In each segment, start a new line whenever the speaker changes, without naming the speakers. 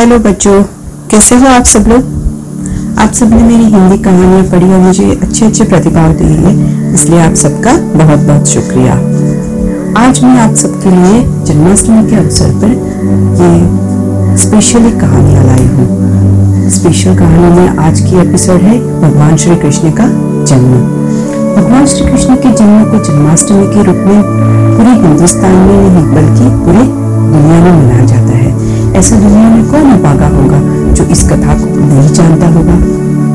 Hello बच्चों। कैसे हो आप सब लोग? आप सबने मेरी हिंदी कहानियाँ पढ़ी और मुझे अच्छे अच्छे प्रतिभाव दिए हैं, इसलिए आप सबका बहुत बहुत शुक्रिया। आज मैं आप सबके लिए जन्माष्टमी के अवसर पर ये स्पेशल कहानियाँ लाई हूँ। स्पेशल कहानी में आज की एपिसोड है भगवान श्री कृष्ण का जन्म। भगवान श्री कृष्ण के जन्म को जन्माष्टमी के रूप में पूरे हिंदुस्तान में नहीं, बल्कि पूरे दुनिया में मनाया जाता है। ऐसा दुनिया में कौन अभागा होगा जो इस कथा को नहीं जानता होगा?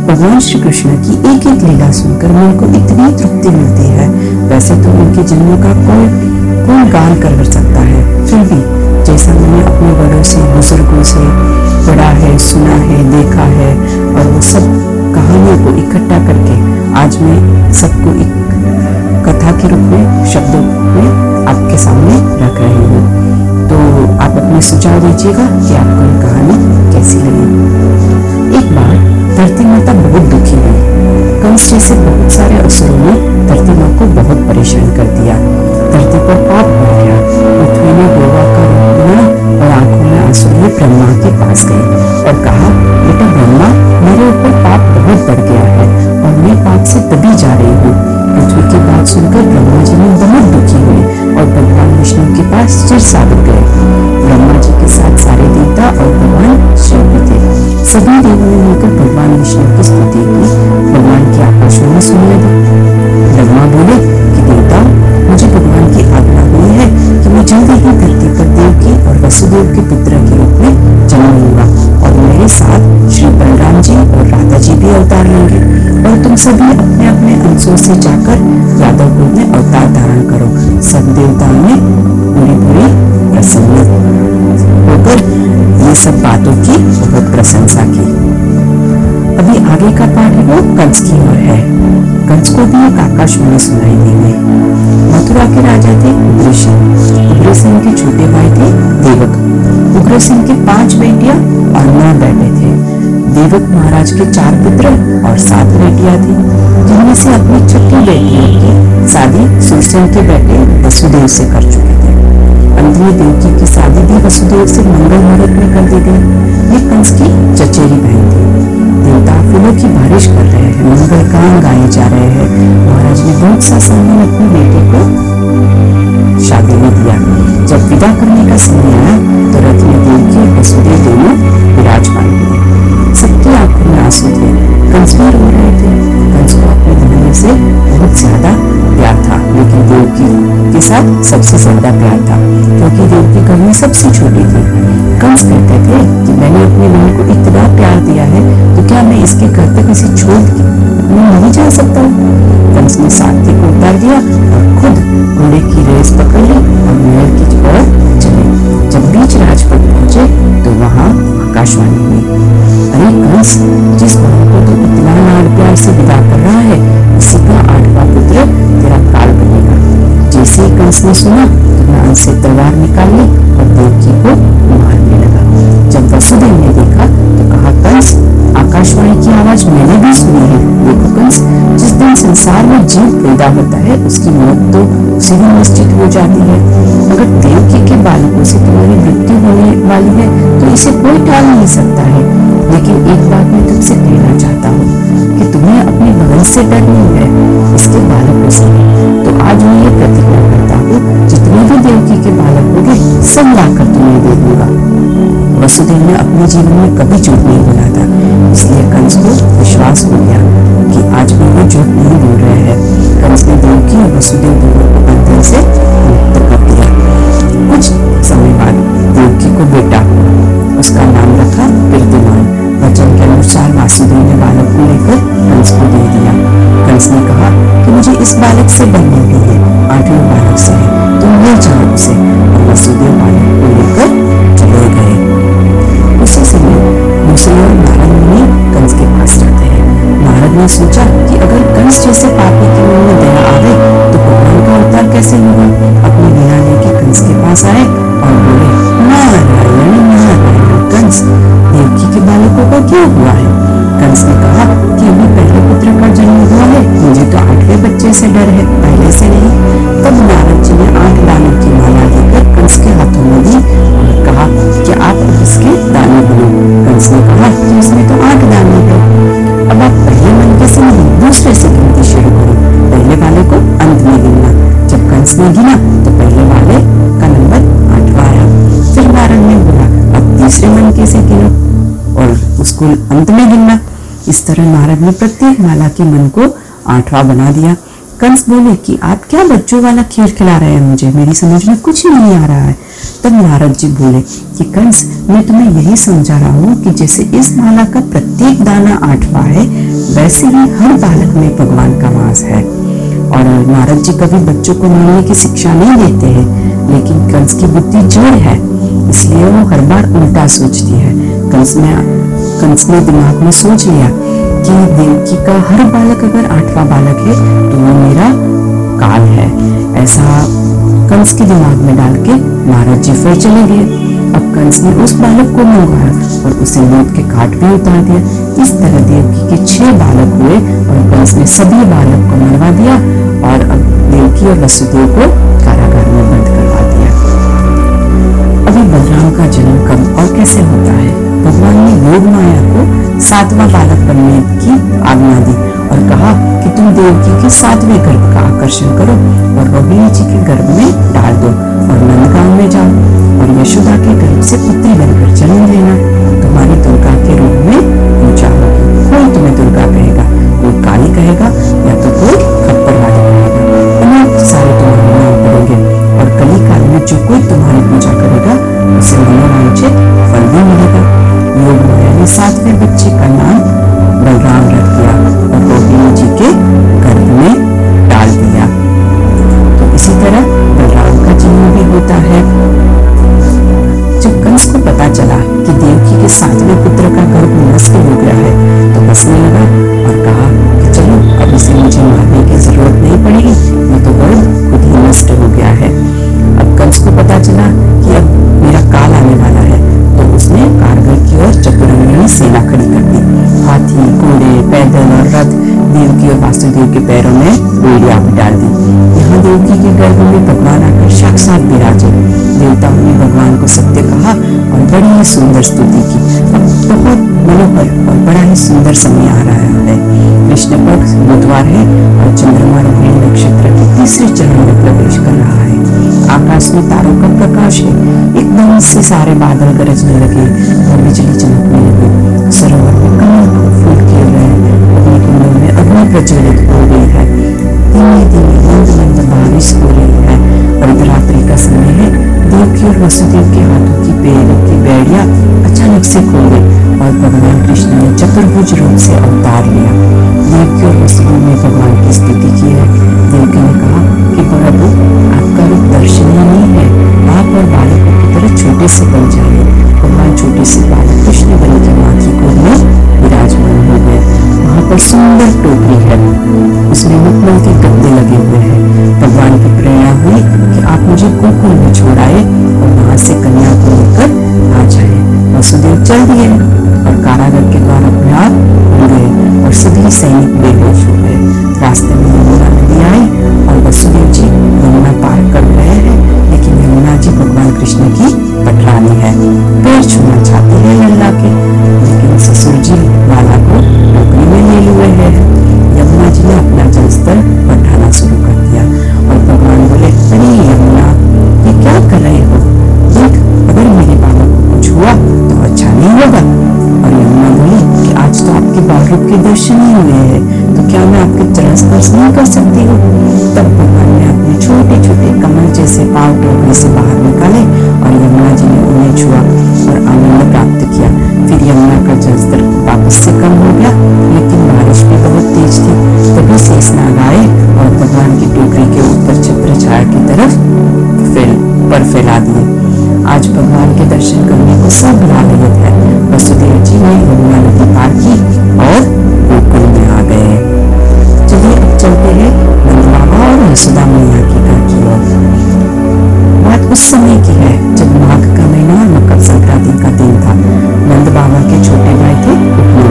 भगवान श्री कृष्ण की एक एक लीला सुनकर मन को इतनी तृप्ति मिलती है। वैसे तो उनके जन्म का कोई कोई गान कर सकता है। फिर भी जैसा मैंने अपने बड़ों से, बुज़ुर्गों से पढ़ा है, सुना है, देखा है, और वो सब कहानियों को इकट्ठा करके आज मैं सबको एक कथा के रूप में, शब्दों में आपके सामने रख रही हूँ। तो आप अपने सुझाव दीजिएगा कि आपको ये कहानी कैसी लगी। एक बार धरती माता बहुत दुखी हुई। कंस जैसे बहुत सारे असुरों ने धरती माँ को बहुत परेशान कर दिया। धरती पर पाप हो गया। पृथ्वी ने गोवा का रूप बना और आँखों में आँसू लिए ब्रह्मा के पास गए और कहा, बेटा ब्रह्मा, मेरे ऊपर पाप बहुत बढ़ गया है और मैं पाप से तभी जा रही हूँ। पृथ्वी की बात सुनकर ब्रह्मा जी ने बहुत विष्णु के पास चिर साबित गए। ब्रह्मा जी के साथ सारे देवता और भगवान शिव भी थे। सभी देवों ने मिलकर भगवान विष्णु की स्तुति की। भगवान की आकाशवाणी सुनाई दी ब्रह्मा बोले, कि देवता, मुझे भगवान की आज्ञा हुई है कि मैं जल्द ही धरती पर देव की और वसुदेव के पुत्र के रूप में जन्म लूँगा और मेरे साथ श्री बलराम जी और राधा जी भी अवतार लेंगे। और तुम सभी अपने अपने अंशों से जाकर यादव में सब बातों की बहुत प्रशंसा की। अभी आगे का पाठ है वो कंस की ओर है। कंस को भी एक आकाश आकाशवाणी सुनाई दी गई मथुरा के राजा थे उग्रसेन। उग्रसेन के छोटे भाई थे देवक। उग्रसेन के पाँच बेटियाँ और नौ बेटे थे। देवक महाराज के चार पुत्र और सात बेटियाँ थी। जिनमें से अपनी छठी बेटियों की शादी सुरसेन के बेटे वसुदेव से कर चुके अंधवी देवकी की शादी भी वसुदेव से मंगल मुहूर्त में कर दी गई। ये कंस की चचेरी बहन थी। देवता फूलों की बारिश कर रहे हैं, मंगल गान गाए जा रहे हैं। महाराज ने बहुत सा सम्मान अपने बेटे को शादी में दिया। जब विदा करने का समय आया तो रथ में देवकी और वसुदेव दोनों विराजमान हुए। सबकी आँखों में आँसू थे। कंस भी रो रहे थे। कंस को अपने धनुष से बहुत ज़्यादा प्यार था, लेकिन देवकी के साथ सबसे ज़्यादा प्यार था, क्योंकि देवती घर में सबसे छोटी थी। कंस कहते थे कि मैंने अपनी बहन को इतना प्यार दिया है तो क्या मैं इसके घर तक इसे छोड़ नहीं जा सकता? कंस ने साथी को उतार दिया और खुद घोड़े की ने सुना तो ध्यान से तलवार निकाल ली और देवकी को मारने लगा। जब वसुदेव ने देखा तो कहा, कंस, आकाशवाणी की आवाज़ मैंने भी सुनी है। देखो कंस, जिस दिन संसार में जीव पैदा होता है, उसकी मौत तो उसी दिन निश्चित हो जाती है। अगर देवकी के बालकों से तुम्हारी मृत्यु होने वाली है तो इसे कोई टाल नहीं सकता है। लेकिन एक बात मैं तुमसे कहना चाहता हूँ, कि तुम्हें अपनी बहन से डर नहीं है। इसके बालकों से। तो आज मैं ये प्रतिज्ञा जितने भी देवकी के बालक होंगे सब लाकर तुम्हें दे दूँगा वसुदेव ने अपने जीवन में कभी झूठ नहीं बोला था। इसलिए कंस को विश्वास हो गया कि आज भी वो झूठ नहीं बोल रहे हैं कंस ने देवकी और वसुदेव दोनों को बंधन से मुक्त कर दिया कुछ समय बाद देवकी को बेटा उसका नाम रखा कीर्तिमान वचन के अनुसार वासुदेव ने बालक को लेकर कंस को दे दिया कंस ने कहा कि मुझे इस बालक से बनने के लिए आठवें बालक से तुम ले जाओ उसे। और वसुदेव बालक को लेकर चले गए। उसी समय दूसरी ओर नारद मुनि कंस के पास जाते हैं। नारद ने सोचा कि अगर कंस जैसे पापी के मन में दया आवे तो भगवान का अवतार कैसे होगा? अपनी दया लेके कंस के पास आए और बोले, नारायण नारायण कंस, देवकी के बालकों का क्यों हुआ है? कंस ने कहा कि अभी पहले पुत्र का जन्म हुआ है। मुझे तो आठवें बच्चे से डर है, पहले से नहीं। तब ने मनके से गिनो और उसको अंत में गिनना। इस तरह नारद ने प्रत्येक माला के मन को आठवां बना दिया। कंस बोले कि आप क्या बच्चों वाला खेल खिला रहे हैं मुझे? मेरी समझ में कुछ नहीं आ रहा है। तब नारद जी बोले कि कंस, मैं तुम्हें यही समझा रहा हूँ कि जैसे इस माला का प्रत्येक दाना आठवा है, वैसे ही हर बालक में भगवान का वास है। और नारद जी कभी बच्चों को मिलने की शिक्षा नहीं देते हैं, लेकिन कंस की बुद्धि जड़ है। इसलिए वो हर बार उल्टा सोचती है। कंस ने कंस ने दिमाग में सोच लिया कि देवकी का हर बालक अगर आठवां बालक है तो वो मेरा काल है। ऐसा कंस के दिमाग में डाल के नारद जी फिर चले गए। अब कंस ने उस बालक को मंगवाया और उसे लूट के काट भी उतार दिया। इस तरह देवकी के छह बालक हुए और कंस ने सभी बालक को मरवा दिया और अब देवकी और वसुदेव को का जन्म कब और कैसे होता है? भगवान ने योग माया को सातवां बालक बनने की आज्ञा दी और कहा कि तुम देवकी के सातवें गर्भ का आकर्षण करो और रोहिणी जी के गर्भ में डाल दो और नंदगांव में जाओ और यशोदा के गर्भ से पुत्री बनकर जन्म लेना। तुम्हारी दुर्गा के रूप में पूजा होगी। कोई तुम्हें दुर्गा कहेगा, कोई काली कहेगा या तो कोई खप्पर वाली कहेगा। सारे तुम्हारे नाम पड़ेंगे और कली काल में जो कोई तुम्हारी पूजा करेगा उसे मनोवांचित फल भी मिलेगा। योग सातवें बच्चे का नाम बलराम रख देवकी और के पैरों में बेड़िया भी डाल दी। यहाँ देवकी के गर्भ में भगवान आकर साक्षात विराजे। देवताओं ने भगवान को सत्य कहा और बड़ी ही सुंदर स्तुति की। अब बहुत मनोहर और बड़ा ही सुंदर समय आ रहा है। कृष्ण पक्ष बुधवार है और चंद्रमा रोहिणी नक्षत्र के तीसरे चरण में प्रवेश कर रहा है। आकाश में तारों का प्रकाश है। एकदम से सारे बादल गरजने लगे और बिजली चमकने लगी। सरोवर में कमल प्रज्वलित हो गई है धीमे धीमे मंद मंद बारिश हो रही है और रात्रि का समय है देवकी और वसुदेव के हाथों की पैरों की बेड़िया अचानक से खुल गई और भगवान कृष्ण ने चतुर्भुज रूप से अवतार लिया देवकी और वसुदेव ने भगवान की स्तुति की है देवकी ने कहा कि प्रभु आपका रूप दर्शनीय नहीं है आप और बालकों की तरह छोटे से बन जाए भगवान छोटे से बालक पर सुंदर टोकरी है। उसमें मखमल के गद्दे लगे हुए हैं। भगवान की प्रेरणा हुई कि आप मुझे गोकुल में छोड़ाए और वहाँ से कन्या को लेकर आ जाए। वसुदेव चल दिए और कारागर के द्वार अपने आप गए और सभी सैनिक बेहोश हो गए। रास्ते में यमुना नदी आई और वसुदेव जी यमुना पार कर रहे हैं, लेकिन यमुना जी भगवान कृष्ण की रूप के दर्शन ही हुए हैं तो क्या मैं आपके चरण स्पर्श नहीं कर सकती हूँ? तब भगवान ने अपने छोटे छोटे कमल जैसे पाव टोकरी से बाहर निकाले और यमुना जी ने उन्हें छुआ और आनंद प्राप्त किया। फिर यमुना का जलस्तर वापस से कम हो गया, लेकिन बारिश भी बहुत तेज थी। तभी से स्नान आए और भगवान की टोकरी के ऊपर छत्र छाया की तरफ़ फैल पर फैला दिए। आज भगवान के दर्शन करने को सब लालयत है। वसुदेव जी ने यमुना नदी पार की और गोकुल में आ गए। चलिए अब चलते हैं नंद बाबा और यशोदा मैया की घर की ओर। बात उस समय की है जब माघ का महीना मकर संक्रांति का दिन था। नंद बाबा के छोटे भाई थे उपनंद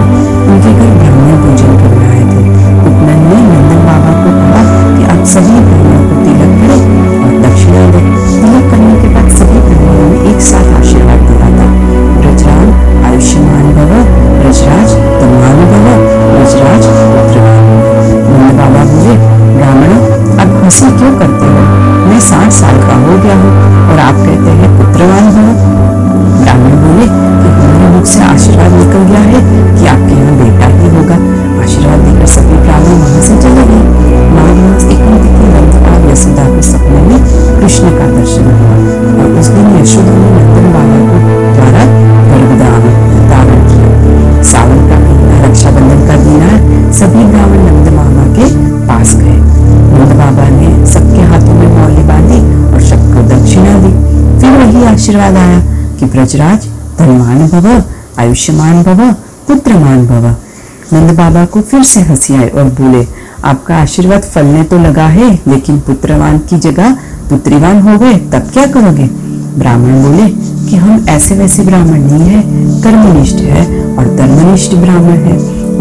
कि ब्रजराज धनवान भव, आयुष्यमान भव, पुत्रमान भव। नंद बाबा को फिर से हँसी आई और बोले, आपका आशीर्वाद फलने तो लगा है, लेकिन पुत्रवान की जगह पुत्रीवान हो गए, तब क्या करोगे? ब्राह्मण बोले कि हम ऐसे वैसे ब्राह्मण नहीं है, कर्मनिष्ठ है और धर्मनिष्ठ ब्राह्मण है।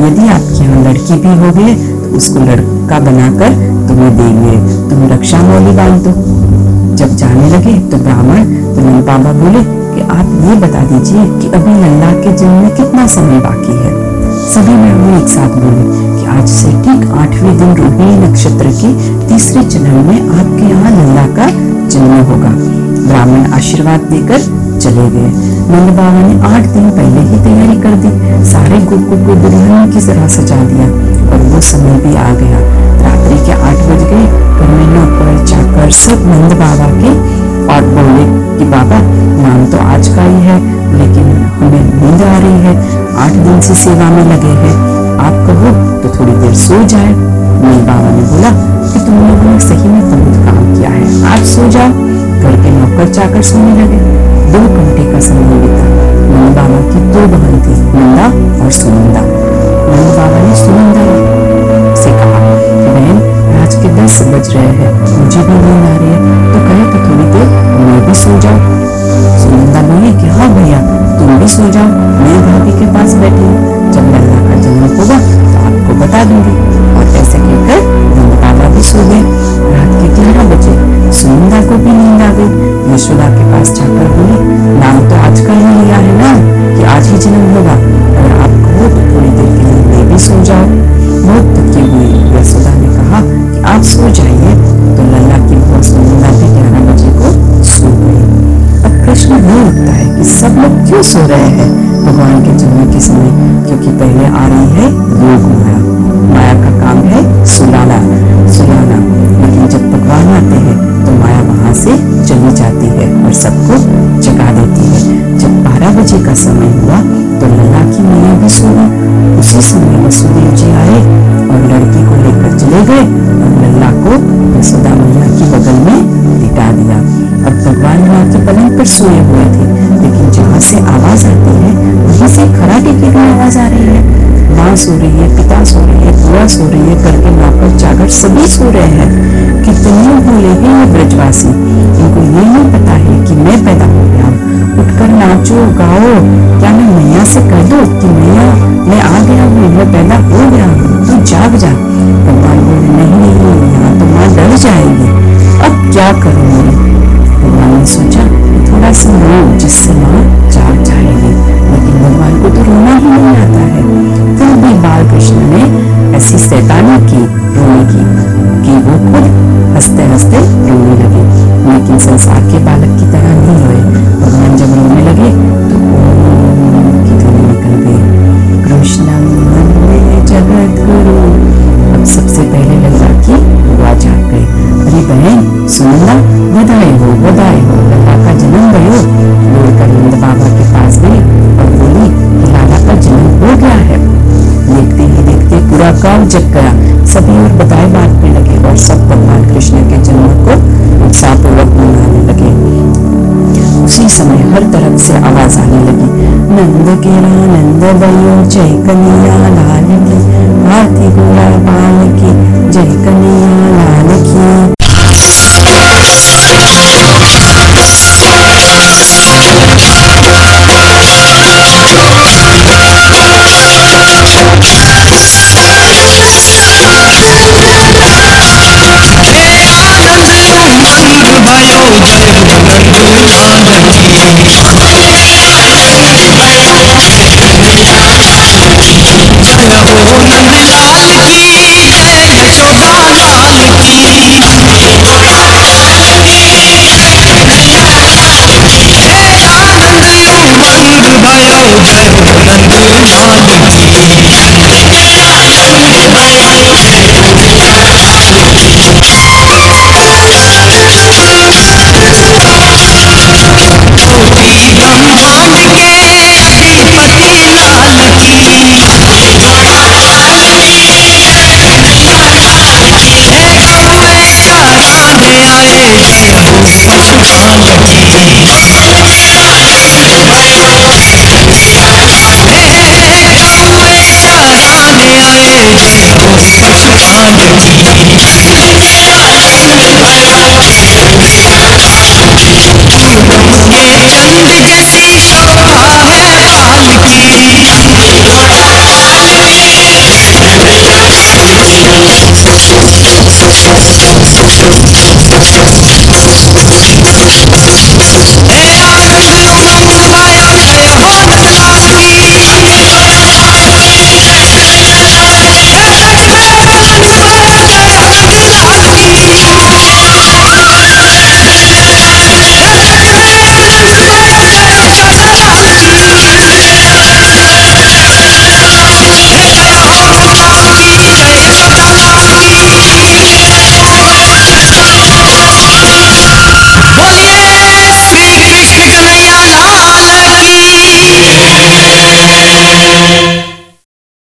यदि आपके यहाँ लड़की भी हो गए तो उसको लड़का बनाकर तुम्हें देंगे। तुम रक्षा मौली बाँध। दो जब जाने लगे तो ब्राह्मण तो बाबा बोले आप ये बता दीजिए कि अभी लल्ला के जन्म में कितना समय बाकी है? सभी ब्राह्मण एक साथ बोले कि आज से ठीक आठवें दिन रोहिणी नक्षत्र के तीसरे चरण में आपके यहाँ लल्ला का जन्म होगा। ब्राह्मण आशीर्वाद देकर चले गए। नंद बाबा ने आठ दिन पहले ही तैयारी कर दी। सारे गोकुल को दुल्हन की तरह सजा दिया और वो समय भी आ गया। रात्रि के आठ बज गए। घर में नौकर चाकर सब नंद बाबा के और बोले कि बाबा नाम तो आज का ही है, लेकिन हमें नींद आ रही है। आठ दिन से सेवा में लगे हैं। आप कहो तो थोड़ी देर सो जाए। मेरे बाबा ने बोला कि तुम लोगों सही में बहुत काम किया है। आज सो जाओ। घर के नौकर चाकर सोने लगे। दो घंटे का समय बीता। नंद बाबा की दो बहन थी, नंदा और सुनंदा। नंद बाबा ने सुनंदा से कहा, बहन राज के दस बज रहे हैं। मुझे भी नींद आ रही है। सो जाऊँ सुनंदा बोली कि हाँ भैया, तुम भी सो जाओ। मैं भाभी के पास बैठी हूँ। जब लल्ला का जन्म होगा तो आपको बता दूँगी। और ऐसे कहकर नंद बाबा भी सो गए। रात के ग्यारह बजे सुनंदा को भी नींद आ गई। यशोदा के पास जाकर बोली, नाम तो आज का ही लिया है ना, कि आज ही जन्म होगा। अगर आप कहो तो थोड़ी देर के लिए मैं भी सो जाओ बहुत थकी हुई क्यों सो रहे हैं भगवान के जन्म के समय क्योंकि पहले आ रही है योग माया माया का काम है सुलाना। सुलाना, लेकिन जब भगवान आते हैं तो माया वहाँ से चली जाती है और सबको जगा देती है। जब बारह बजे का समय हुआ तो लला की मैया भी सो उसी समय वसुदेव जी आए और लड़की को लेकर चले गए और लल्ला को वहीं से खराटे की भी आवाज़ आ रही है। माँ सो रही है, पिता सो रही है, बुआ सो रही है करके नौकर चाकर सभी सो रहे हैं। कितने भूले हैं ये ब्रजवासी। इनको ये नहीं पता है कि मैं पैदा हो गया उठकर नाचो, गाओ। क्या मैं मैया से कह दो कि मैया मैं आ गया हूँ, मैं पैदा हो गया हूँ? तू जाग जा। भगवान बोले, नहीं नहीं, यहाँ तो माँ डर जाएगी। अब क्या करूँ? गाँव जग गया, सभी और बधाई बांटने लगे और सब भगवान कृष्ण के जन्म को उत्साहपूर्वक मनाने लगे। उसी समय हर तरफ़ से आवाज़ आने लगी। नंद केरा नंद भयो जय कनिया लाल की हाथी घोड़ा बाल की, जय कन्या
Thank you.